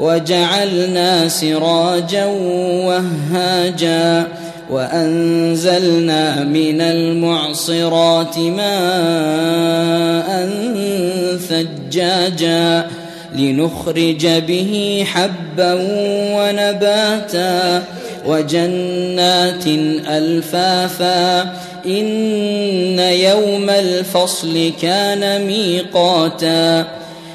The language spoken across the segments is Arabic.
وجعلنا سراجا وهاجا وأنزلنا من المعصرات ماء ثجاجا لنخرج به حبا ونباتا وجنات ألفافا إن يوم الفصل كان ميقاتا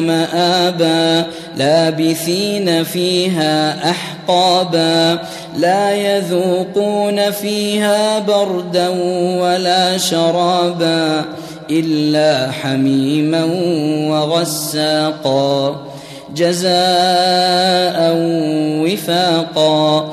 مآبا لابثين فيها أحقابا. لا يذوقون فيها بردا ولا شرابا إلا حميما وغساقا. جزاء وفاقا.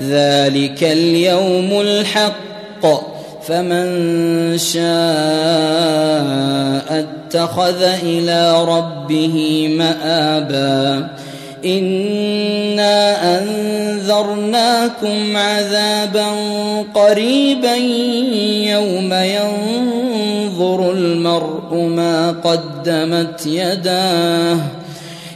ذلك اليوم الحق فمن شاء اتخذ إلى ربه مآبا انا انذرناكم عذابا قريبا يوم ينظر المرء ما قدمت يداه